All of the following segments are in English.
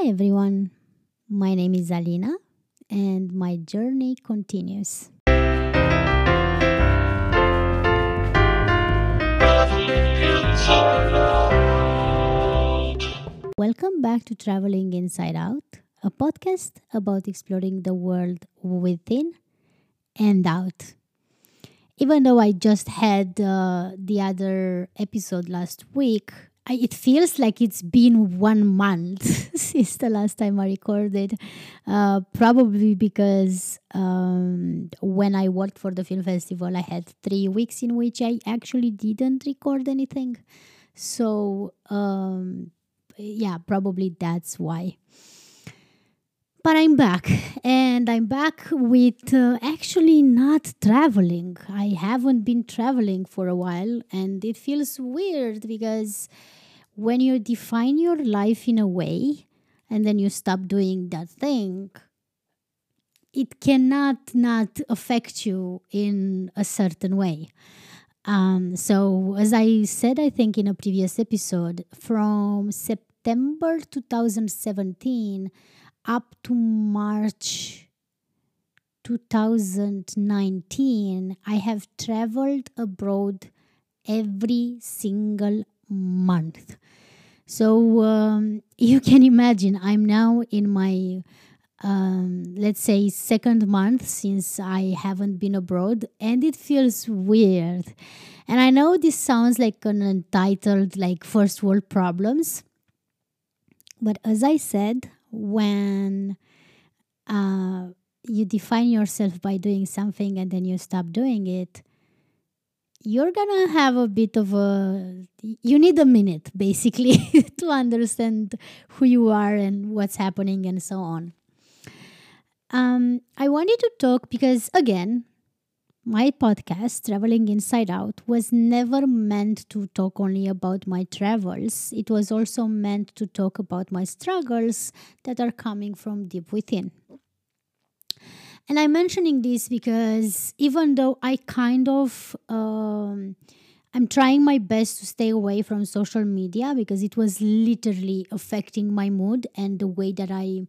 Hi everyone, my name is Alina and my journey continues. Welcome back to Traveling Inside Out, a podcast about exploring the world within and out. Even though I just had uh, the other episode last week, it feels like it's been one month since the last time I recorded. Uh, probably because um, when I worked for the film festival, I had three weeks in which I actually didn't record anything. So, um, yeah, probably that's why. But I'm back, and I'm back with uh, actually not traveling. I haven't been traveling for a while, and it feels weird because when you define your life in a way and then you stop doing that thing, it cannot not affect you in a certain way. Um, so, as I said, I think in a previous episode, from September 2017 up to March 2019, I have traveled abroad every single month. So um, you can imagine, I'm now in my, um, let's say, second month since I haven't been abroad, and it feels weird. And I know this sounds like an entitled, like first world problems. But as I said, when uh, you define yourself by doing something and then you stop doing it, you're gonna have a bit of a you need a minute basically to understand who you are and what's happening and so on. Um, i wanted to talk because again my podcast traveling inside out was never meant to talk only about my travels. It was also meant to talk about my struggles that are coming from deep within and I'm mentioning this because even though I kind of um, I'm trying my best to stay away from social media because it was literally affecting my mood and the way that I'm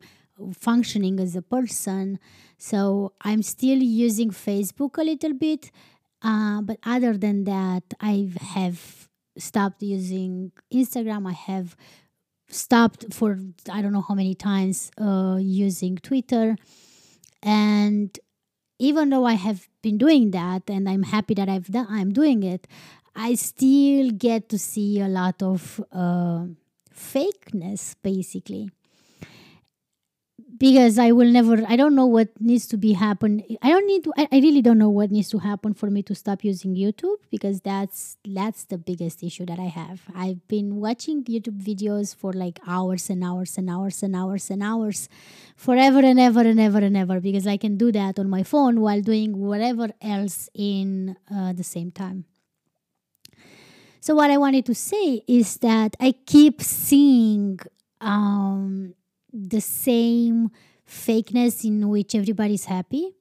functioning as a person. So I'm still using Facebook a little bit, uh, but other than that, I have stopped using Instagram. I have stopped for I don't know how many times uh, using Twitter and even though I have been doing that and I'm happy that I've done, I'm doing it, I still get to see a lot of uh, fakeness basically because I will never I don't know what needs to be happen I don't need to I, I really don't know what needs to happen for me to stop using YouTube because that's that's the biggest issue that I have. I've been watching YouTube videos for like hours and hours and hours and hours and hours forever and ever and ever and ever because I can do that on my phone while doing whatever else in uh, the same time. So what I wanted to say is that I keep seeing um, the same fakeness in which everybody's happy.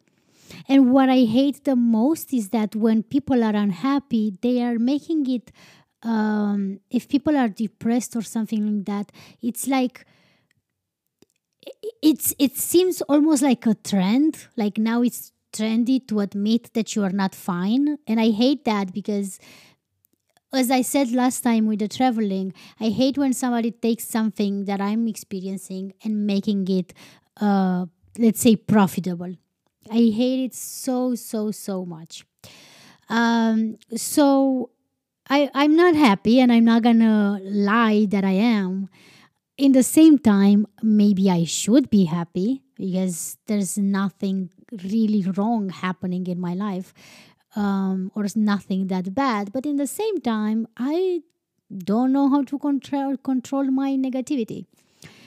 And what I hate the most is that when people are unhappy, they are making it. Um, if people are depressed or something like that, it's like it's it seems almost like a trend. Like now it's trendy to admit that you are not fine, and I hate that because as I said last time with the traveling, I hate when somebody takes something that I'm experiencing and making it, uh, let's say, profitable. I hate it so, so, so much. Um, so I, I'm not happy and I'm not gonna lie that I am. In the same time, maybe I should be happy because there's nothing really wrong happening in my life um, or nothing that bad. But in the same time, I don't know how to control control my negativity.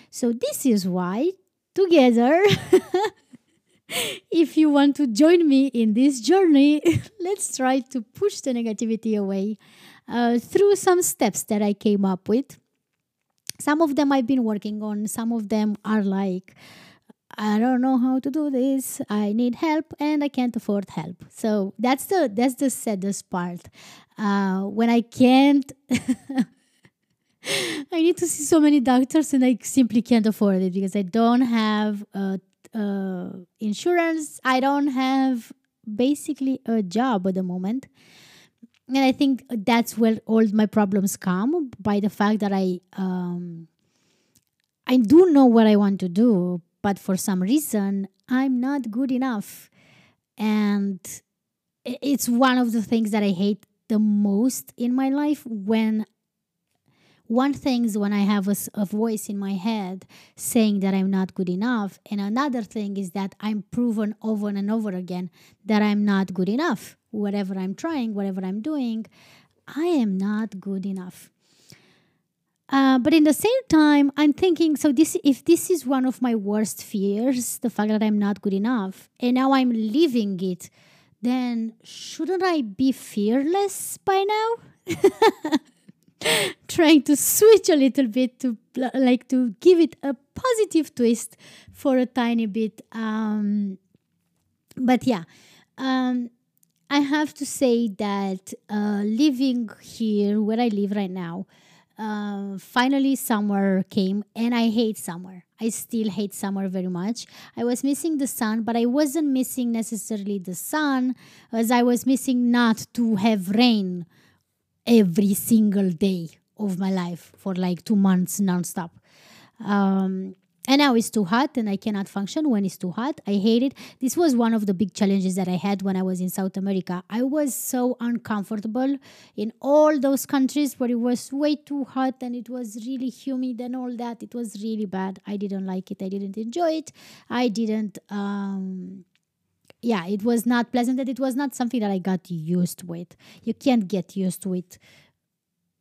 So this is why together if you want to join me in this journey, let's try to push the negativity away uh, through some steps that I came up with. Some of them I've been working on, some of them are like I don't know how to do this. I need help and I can't afford help. So that's the that's the saddest part. Uh, when I can't I need to see so many doctors and I simply can't afford it because I don't have uh, insurance. I don't have basically a job at the moment. And I think that's where all my problems come by the fact that I um, I do know what I want to do, but for some reason I'm not good enough. And it's one of the things that I hate the most in my life when one thing is when I have a, a, voice in my head saying that I'm not good enough, and another thing is that I'm proven over and over again that I'm not good enough. Whatever I'm trying, whatever I'm doing, I am not good enough. Uh, but in the same time, I'm thinking so this if this is one of my worst fears, the fact that I'm not good enough, and now I'm living it, then shouldn't I be fearless by now? trying to switch a little bit to like to give it a positive twist for a tiny bit um, but yeah um, i have to say that uh, living here where i live right now uh, finally summer came and i hate summer i still hate summer very much i was missing the sun but i wasn't missing necessarily the sun as i was missing not to have rain every single day of my life for like two months nonstop. Um, and now it's too hot and I cannot function when it's too hot. I hate it. This was one of the big challenges that I had when I was in South America. I was so uncomfortable in all those countries where it was way too hot and it was really humid and all that. It was really bad. I didn't like it. I didn't enjoy it. I didn't um, yeah, it was not pleasant and it was not something that I got used with. You can't get used with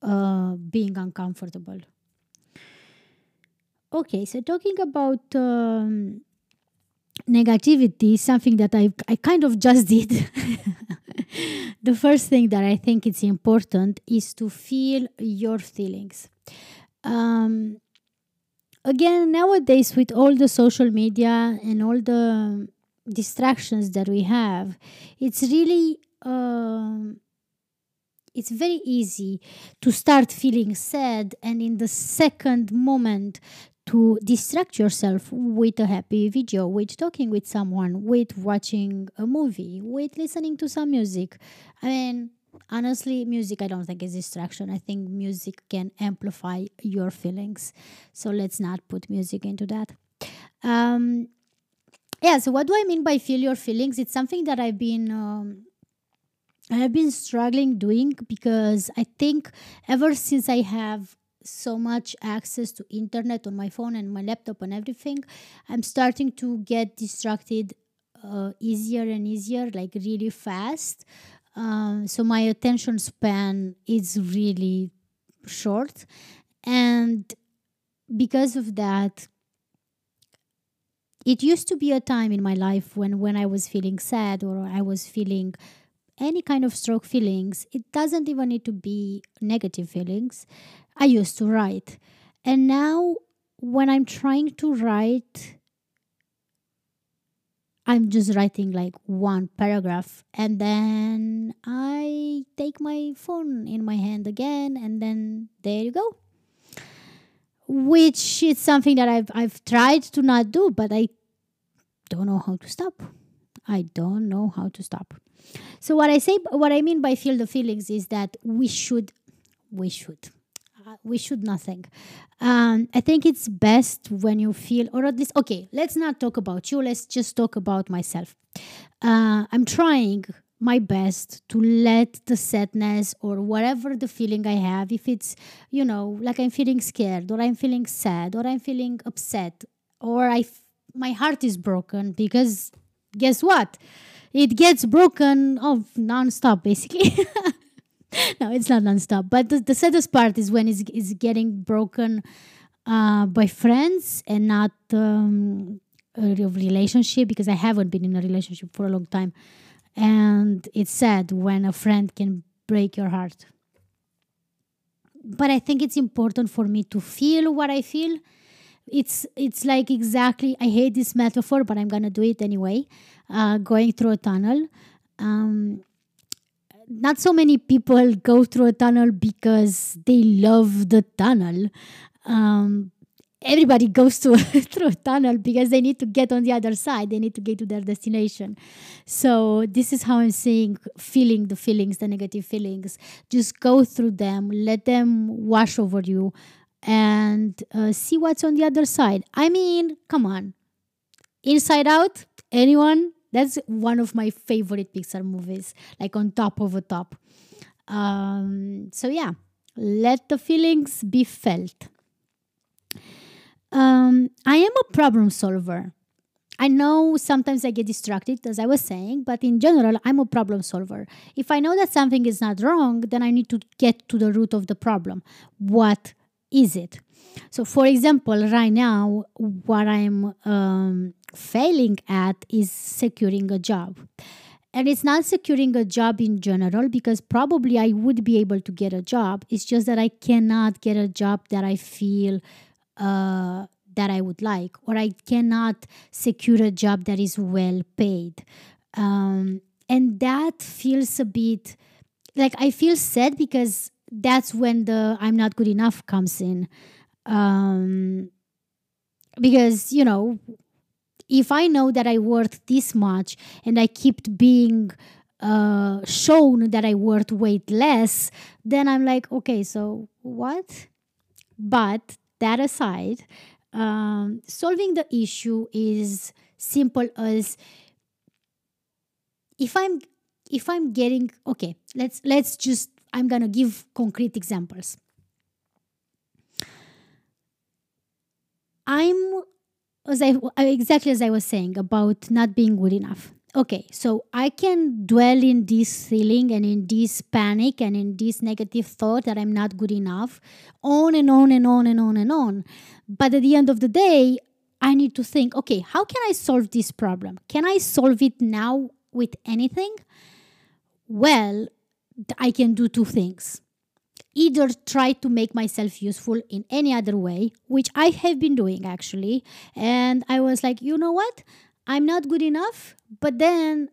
uh, being uncomfortable. Okay, so talking about um, negativity, something that I I kind of just did. the first thing that I think it's important is to feel your feelings. Um, again, nowadays with all the social media and all the distractions that we have, it's really um, it's very easy to start feeling sad and in the second moment to distract yourself with a happy video, with talking with someone, with watching a movie, with listening to some music. I mean, honestly, music I don't think is distraction. I think music can amplify your feelings. So let's not put music into that. Um, yeah so what do i mean by feel your feelings it's something that i've been um, i have been struggling doing because i think ever since i have so much access to internet on my phone and my laptop and everything i'm starting to get distracted uh, easier and easier like really fast. Um, so my attention span is really short. And because of that it used to be a time in my life when when i was feeling sad or i was feeling any kind of stroke feelings it doesn't even need to be negative feelings i used to write and now when i'm trying to write i'm just writing like one paragraph and then i take my phone in my hand again and then there you go which is something that I've I've tried to not do, but I don't know how to stop. I don't know how to stop. So what I say, what I mean by feel the feelings is that we should, we should, we should nothing. Um, I think it's best when you feel, or at least, okay, let's not talk about you. Let's just talk about myself. Uh, I'm trying my best to let the sadness or whatever the feeling I have, if it's, you know, like I'm feeling scared or I'm feeling sad or I'm feeling upset or I, f- my heart is broken because guess what? It gets broken off nonstop, basically. no, it's not nonstop. But the, the saddest part is when it's, it's getting broken uh, by friends and not um, a relationship because I haven't been in a relationship for a long time. And it's sad when a friend can break your heart. But i think it's important for me to feel what i feel. It's it's like exactly i hate this metaphor but i'm gonna do it anyway uh, going through a tunnel. Um, not so many people go through a tunnel because they love the tunnel. Um, everybody goes to through a tunnel because they need to get on the other side. They need to get to their destination. So this is how i'm saying feeling the feelings the negative feelings. Just go through them. Let them wash over you and uh, see what's on the other side. I mean come on. Inside out anyone that's one of my favorite pixar movies like on top of a top um, so yeah let the feelings be felt um, I am a problem solver. I know sometimes I get distracted, as I was saying, but in general, I'm a problem solver. If I know that something is not wrong, then I need to get to the root of the problem. What is it? So, for example, right now, what I'm um, failing at is securing a job. And it's not securing a job in general because probably I would be able to get a job. It's just that I cannot get a job that I feel uh, that I would like, or I cannot secure a job that is well paid. Um, and that feels a bit like I feel sad because that's when the I'm not good enough comes in. Um, because, you know, if I know that I worth this much and I keep being uh, shown that I worth way less, then I'm like, okay, so what? But that aside, um, solving the issue is simple as if I'm if I'm getting okay, let's let's just I'm gonna give concrete examples. I'm as I exactly as I was saying about not being good enough. Okay so i can dwell in this feeling and in this panic and in this negative thought that i'm not good enough on and on and on and on and on. But at the end of the day i need to think okay how can i solve this problem? Can i solve it now with anything? Well i can do two things either try to make myself useful in any other way which i have been doing actually and i was like you know what I'm not good enough, but then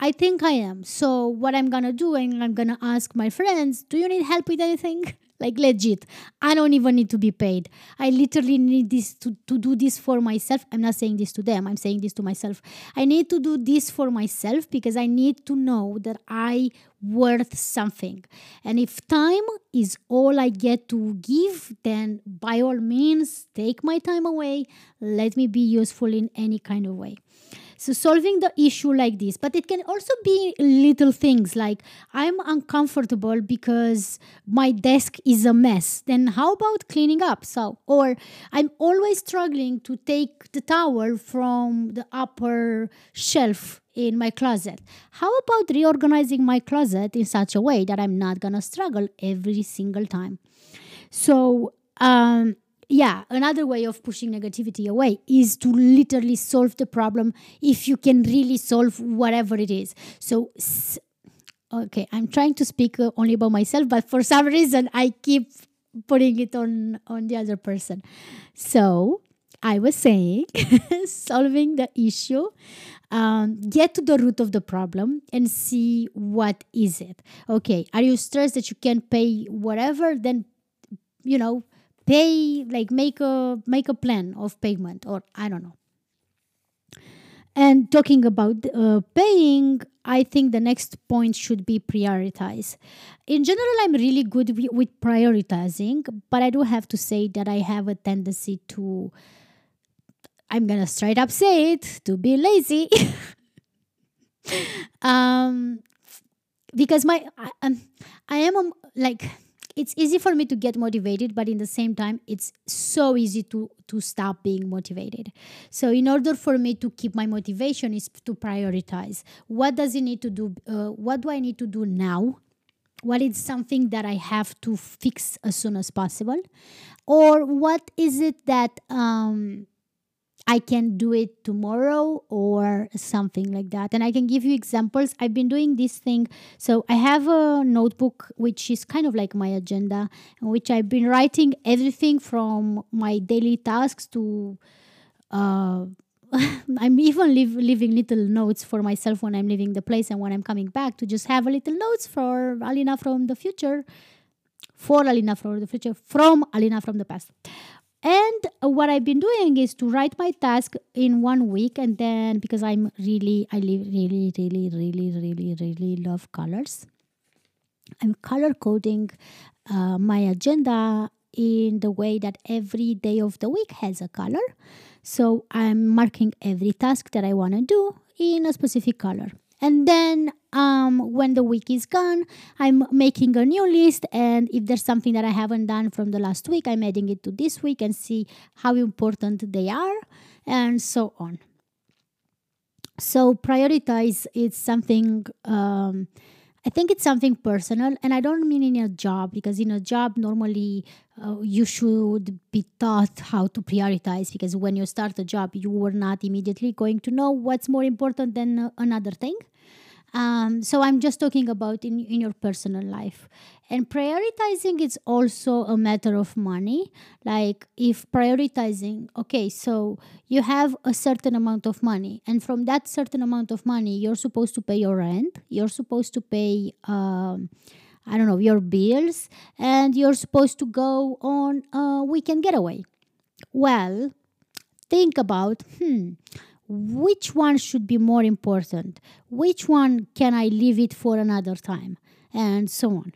I think I am. So what I'm gonna do, and I'm gonna ask my friends, do you need help with anything? Like legit. I don't even need to be paid. I literally need this to, to do this for myself. I'm not saying this to them, I'm saying this to myself. I need to do this for myself because I need to know that I worth something. And if time is all I get to give, then by all means take my time away. Let me be useful in any kind of way. So solving the issue like this, but it can also be little things like I'm uncomfortable because my desk is a mess. Then how about cleaning up? So or I'm always struggling to take the towel from the upper shelf in my closet. How about reorganizing my closet in such a way that I'm not gonna struggle every single time? So um, yeah, another way of pushing negativity away is to literally solve the problem if you can really solve whatever it is. So, okay, I'm trying to speak uh, only about myself, but for some reason I keep putting it on on the other person. So, I was saying, solving the issue, um, get to the root of the problem and see what is it. Okay, are you stressed that you can't pay whatever? Then, you know, pay like make a make a plan of payment or i don't know. And talking about uh, paying i think the next point should be prioritize. In general i'm really good with prioritizing but i do have to say that i have a tendency to i'm gonna straight up say it to be lazy. Um because my I, um, I am a, like it's easy for me to get motivated but in the same time it's so easy to to stop being motivated. So in order for me to keep my motivation is to prioritize. What does it need to do uh, what do i need to do now? What is something that i have to fix as soon as possible? Or what is it that um, I can do it tomorrow or something like that. And I can give you examples. I've been doing this thing. So I have a notebook which is kind of like my agenda, in which I've been writing everything from my daily tasks to uh, I'm even leave, leaving little notes for myself when I'm leaving the place and when I'm coming back to just have a little notes for Alina from the future, for Alina from the future, from Alina from the past. And what I've been doing is to write my task in one week, and then because I'm really, I really, really, really, really, really really love colors, I'm color coding uh, my agenda in the way that every day of the week has a color. So I'm marking every task that I want to do in a specific color. And then um, when the week is gone, I'm making a new list. And if there's something that I haven't done from the last week, I'm adding it to this week and see how important they are, and so on. So prioritize is something um, I think it's something personal, and I don't mean in a job because in a job normally uh, you should be taught how to prioritize because when you start a job, you were not immediately going to know what's more important than uh, another thing. Um, so I'm just talking about in, in your personal life. And prioritizing is also a matter of money. Like if prioritizing, okay, so you have a certain amount of money, and from that certain amount of money, you're supposed to pay your rent, you're supposed to pay, um, I don't know, your bills, and you're supposed to go on a weekend getaway. Well, think about, hmm, which one should be more important? Which one can I leave it for another time? And so on.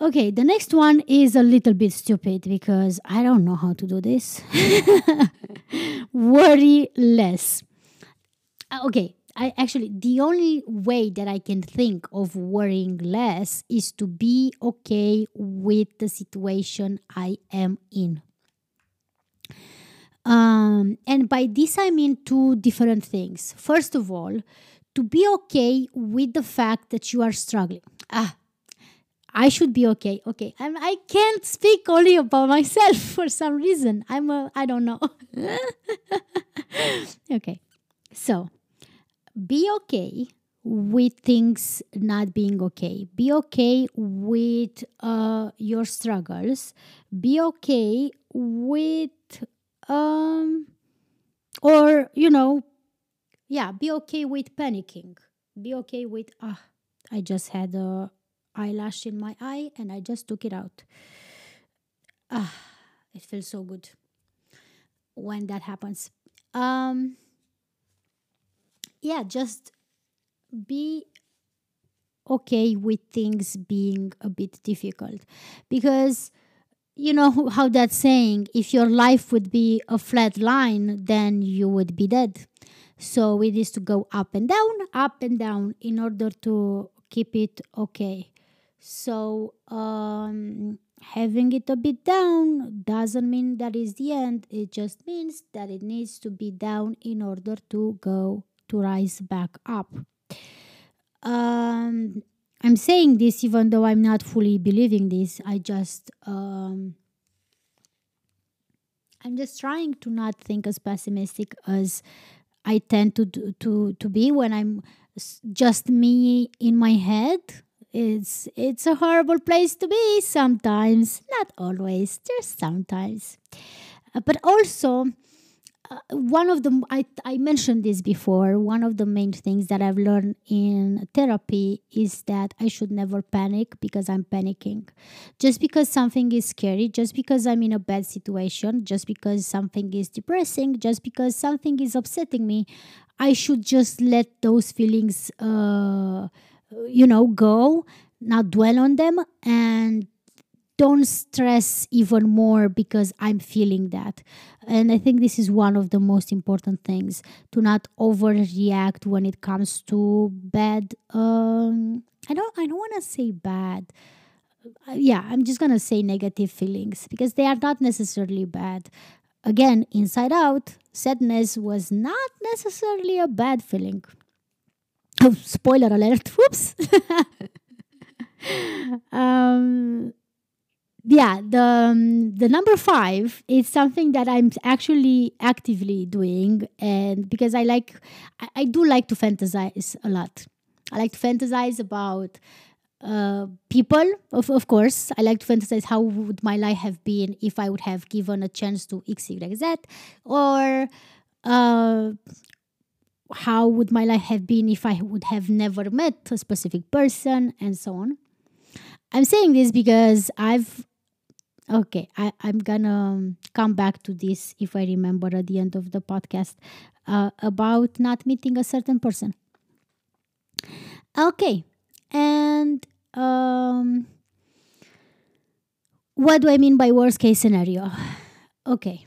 Okay, the next one is a little bit stupid because I don't know how to do this. Worry less. Uh, okay, I actually the only way that I can think of worrying less is to be okay with the situation I am in. Um, and by this, I mean two different things. First of all, to be okay with the fact that you are struggling. Ah, I should be okay. Okay, I'm, I can't speak only about myself for some reason. I'm a, I don't know. okay, so be okay with things not being okay. Be okay with uh, your struggles. Be okay with um, or you know yeah be okay with panicking. Be okay with ah i just had a eyelash in my eye and i just took it out. Ah it feels so good when that happens. Um yeah just be okay with things being a bit difficult because you know how that saying if your life would be a flat line then you would be dead. So it is to go up and down up and down in order to keep it okay. So um, having it a bit down doesn't mean that is the end. It just means that it needs to be down in order to go to rise back up. Um, I'm saying this even though I'm not fully believing this. I just um, I'm just trying to not think as pessimistic as I tend to to to be when I'm just me in my head. It's it's a horrible place to be sometimes, not always, just sometimes. Uh, but also uh, one of the I, I mentioned this before one of the main things that i've learned in therapy is that i should never panic because i'm panicking. Just because something is scary just because i'm in a bad situation just because something is depressing just because something is upsetting me i should just let those feelings uh, you know go not dwell on them and don't stress even more because I'm feeling that. And I think this is one of the most important things to not overreact when it comes to bad. Um, I don't. I don't want to say bad. Uh, yeah, I'm just gonna say negative feelings because they are not necessarily bad. Again, inside out, sadness was not necessarily a bad feeling. Oh, spoiler alert! Whoops. um, yeah the um, the number five is something that i'm actually actively doing and because i like I, I, do like to fantasize a lot i like to fantasize about uh, people of, of course i like to fantasize how would my life have been if i would have given a chance to x y z or uh, how would my life have been if I would have never met a specific person and so on. I'm saying this because I've okay, I, I'm gonna come back to this if I remember at the end of the podcast uh, about not meeting a certain person. Okay, and um, what do I mean by worst case scenario? Okay.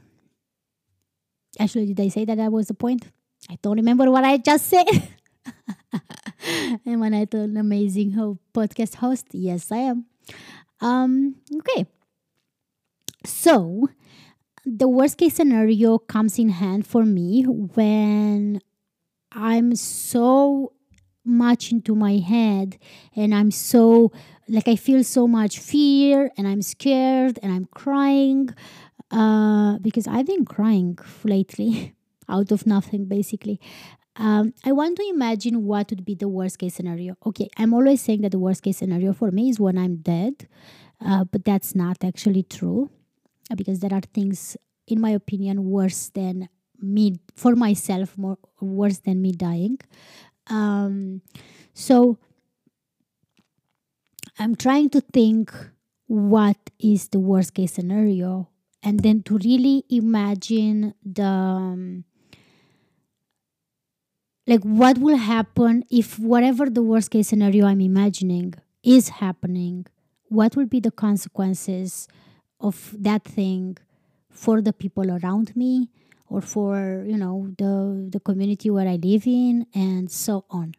Actually, did I say that that was the point? I don't remember what I just said. am I not an amazing podcast host? Yes, I am. Um, okay. So, the worst case scenario comes in hand for me when I'm so much into my head and I'm so like I feel so much fear and I'm scared and I'm crying uh, because I've been crying lately out of nothing basically. Um, I want to imagine what would be the worst case scenario. Okay, I'm always saying that the worst case scenario for me is when I'm dead, uh, but that's not actually true because there are things, in my opinion, worse than me for myself, more worse than me dying. Um, so I'm trying to think what is the worst case scenario and then to really imagine the um, like what will happen if whatever the worst case scenario i'm imagining is happening what will be the consequences of that thing for the people around me or for you know the the community where i live in and so on.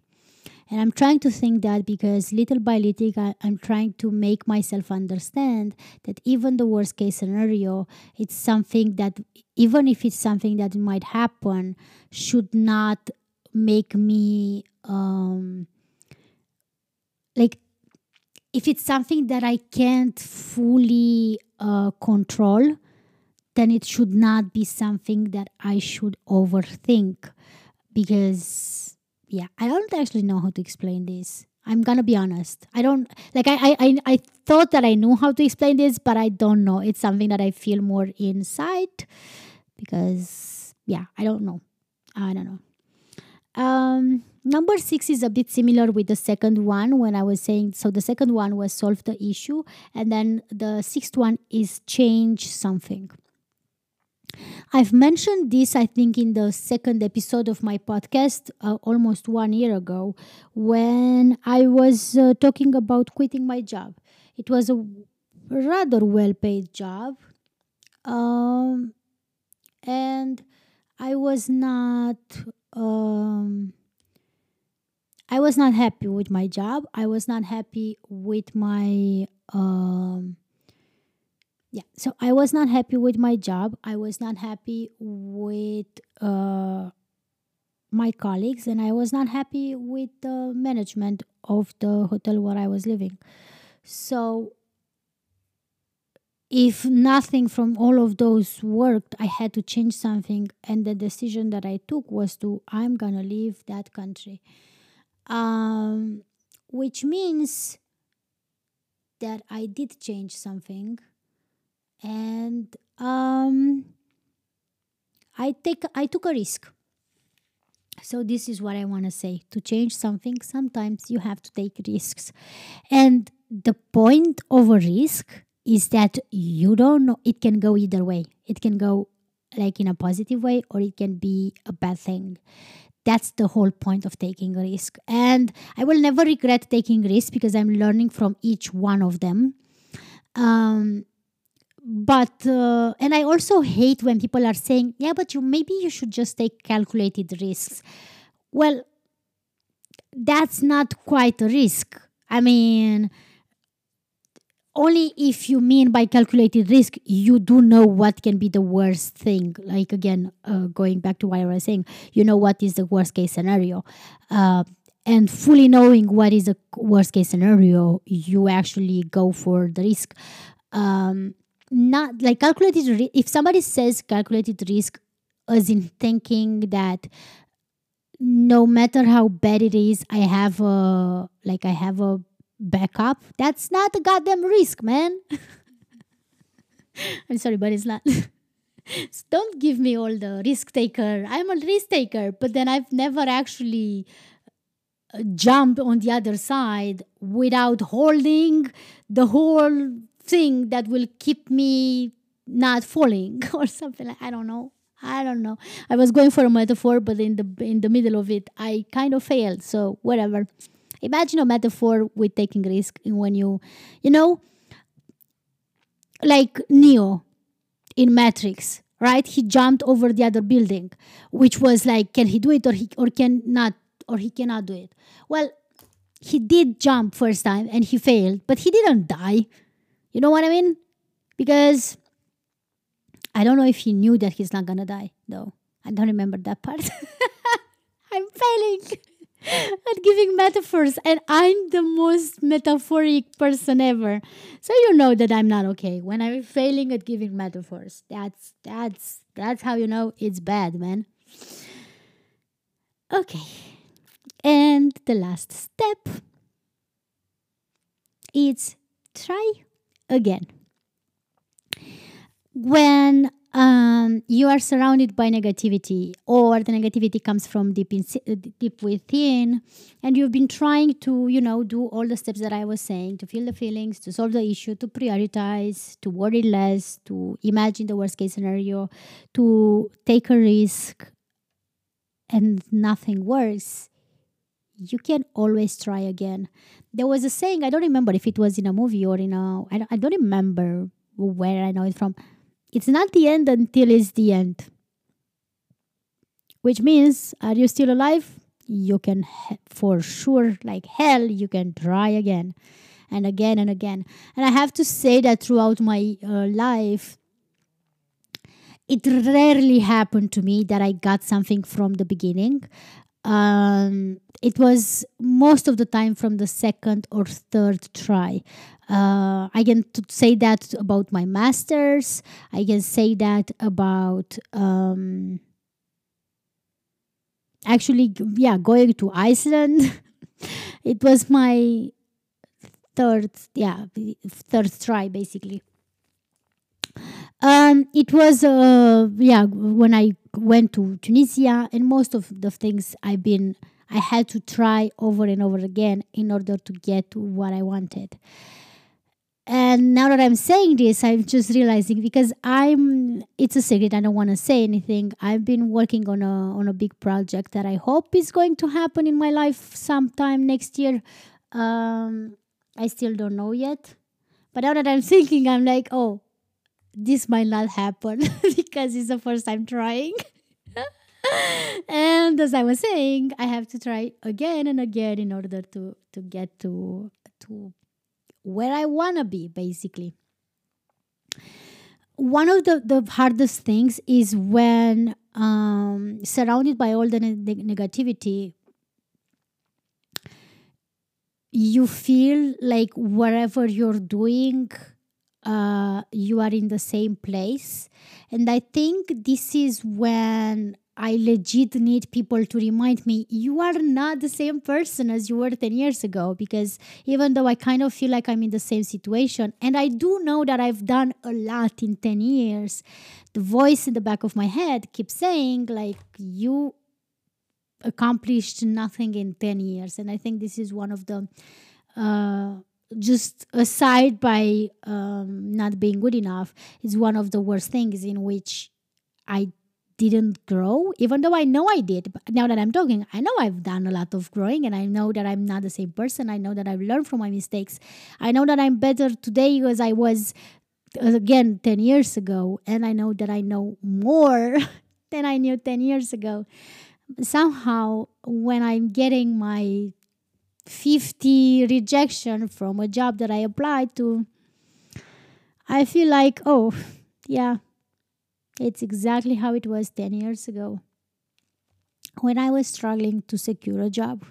And i'm trying to think that because little by little I, i'm trying to make myself understand that even the worst case scenario it's something that even if it's something that might happen should not make me um like if it's something that i can't fully uh, control then it should not be something that i should overthink. Because yeah i don't actually know how to explain this. I'm gonna be honest. I don't like I, I i thought that i knew how to explain this but i don't know. It's something that i feel more inside because yeah i don't know. I don't know. Um, number six is a bit similar with the second one when I was saying so the second one was solve the issue, and then the sixth one is change something. I've mentioned this, I think, in the second episode of my podcast uh, almost one year ago when I was uh, talking about quitting my job. It was a rather well paid job. Um, and I was not um, I was not happy with my job. I was not happy with my um, yeah. So I was not happy with my job. I was not happy with uh, my colleagues, and I was not happy with the management of the hotel where I was living. So if nothing from all of those worked, I had to change something. And the decision that I took was to, I'm to leave that country. Um, which means that I did change something. And um, I take I took a risk. So this is what I want to say. To change something, sometimes you have to take risks. And the point of a risk is that you don't know it can go either way it can go like in a positive way or it can be a bad thing that's the whole point of taking a risk. And i will never regret taking risks because i'm learning from each one of them. Um, but uh, and i also hate when people are saying yeah but you maybe you should just take calculated risks. Well that's not quite a risk. I mean only if you mean by calculated risk you do know what can be the worst thing. Like again uh, going back to what i was saying you know what is the worst case scenario. Uh, and fully knowing what is the worst case scenario you actually go for the risk. Um, not like calculated ri- if somebody says calculated risk as in thinking that no matter how bad it is i have a like i have a backup. That's not a goddamn risk, man. I'm sorry, but it's not. So don't give me all the risk taker. I'm a risk taker, but then I've never actually uh, jumped on the other side without holding the whole thing that will keep me not falling or something like I don't know. I don't know. I was going for a metaphor, but in the in the middle of it, I kind of failed. So whatever. Imagine a metaphor with taking risk when you, you know, like Neo in Matrix, right? He jumped over the other building, which was like, can he do it or he or can not or he cannot do it? Well, he did jump first time and he failed, but he didn't die. You know what I mean? Because I don't know if he knew that he's not gonna die, though. I don't remember that part. I'm failing at giving metaphors, and I'm the most metaphoric person ever. So you know that I'm not okay when I'm failing at giving metaphors. That's that's that's how you know it's bad, man. Okay, and the last step is try again when um, you are surrounded by negativity or the negativity comes from deep in, deep within and you've been trying to you know do all the steps that i was saying to feel the feelings to solve the issue to prioritize to worry less to imagine the worst case scenario to take a risk and nothing works you can always try again. There was a saying i don't remember if it was in a movie or in a i don't, I don't remember where i know it from it's not the end until it's the end. Which means, are you still alive? You can, for sure, like hell, you can try again and again and again. And I have to say that throughout my uh, life, it rarely happened to me that I got something from the beginning. Um, it was most of the time from the second or third try. Uh, I can t- say that about my masters. I can say that about um, actually, yeah, going to Iceland. it was my third, yeah, third try basically. Um, it was, uh, yeah, when I went to Tunisia, and most of the things I've been, I had to try over and over again in order to get what I wanted. And now that i'm saying this i'm just realizing because i'm it's a secret i don't want to say anything. I've been working on a on a big project that i hope is going to happen in my life sometime next year. Um i still don't know yet. But now that i'm thinking i'm like oh this might not happen because it's the first time trying and as i was saying i have to try again and again in order to to get to to where I want to be, basically. One of the, the hardest things is when um, surrounded by all the ne- negativity, you feel like whatever you're doing, uh, you are in the same place. And I think this is when I legit need people to remind me you are not the same person as you were 10 years ago. Because even though I kind of feel like I'm in the same situation, and I do know that I've done a lot in 10 years, the voice in the back of my head keeps saying, like, you accomplished nothing in 10 years. And I think this is one of the. Uh, just aside by um, not being good enough is one of the worst things in which I didn't grow, even though I know I did. But now that I'm talking, I know I've done a lot of growing and I know that I'm not the same person. I know that I've learned from my mistakes. I know that I'm better today as I was again 10 years ago. And I know that I know more than I knew 10 years ago. Somehow, when I'm getting my 50 rejection from a job that I applied to, I feel like, oh, yeah, it's exactly how it was 10 years ago when I was struggling to secure a job.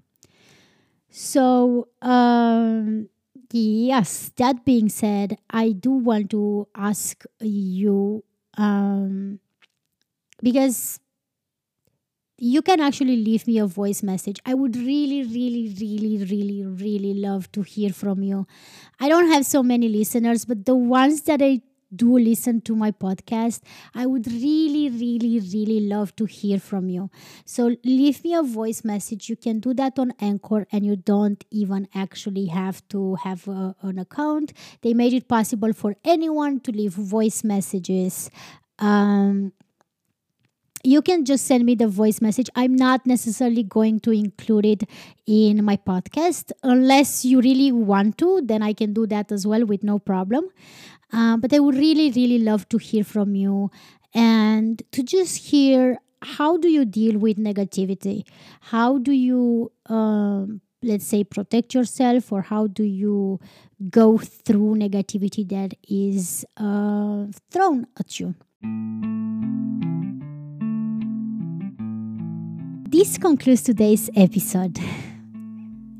So, um, yes, that being said, I do want to ask you um, because you can actually leave me a voice message. I would really, really, really, really, really love to hear from you. I don't have so many listeners, but the ones that I do listen to my podcast. I would really, really, really love to hear from you. So leave me a voice message. You can do that on Anchor, and you don't even actually have to have a, an account. They made it possible for anyone to leave voice messages. Um, you can just send me the voice message. I'm not necessarily going to include it in my podcast unless you really want to, then I can do that as well with no problem. Uh, but I would really, really love to hear from you and to just hear how do you deal with negativity? How do you, um, let's say, protect yourself, or how do you go through negativity that is uh, thrown at you? This concludes today's episode.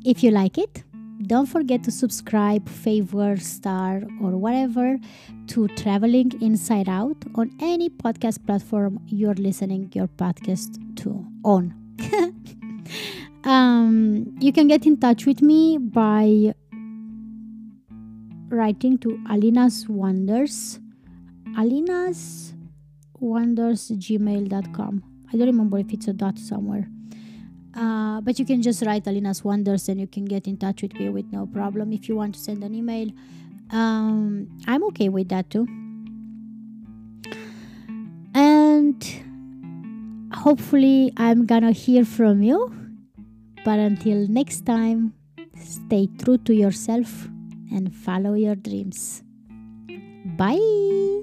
If you like it, don't forget to subscribe, favor, star, or whatever to Traveling Inside Out on any podcast platform you're listening your podcast to on. um, you can get in touch with me by writing to Alina's Wonders, Alina's Wonders gmail.com. I don't remember if it's a dot somewhere. Uh, but you can just write Alina's Wonders and you can get in touch with me with no problem if you want to send an email. Um, I'm okay with that too. And hopefully, I'm gonna hear from you. But until next time, stay true to yourself and follow your dreams. Bye.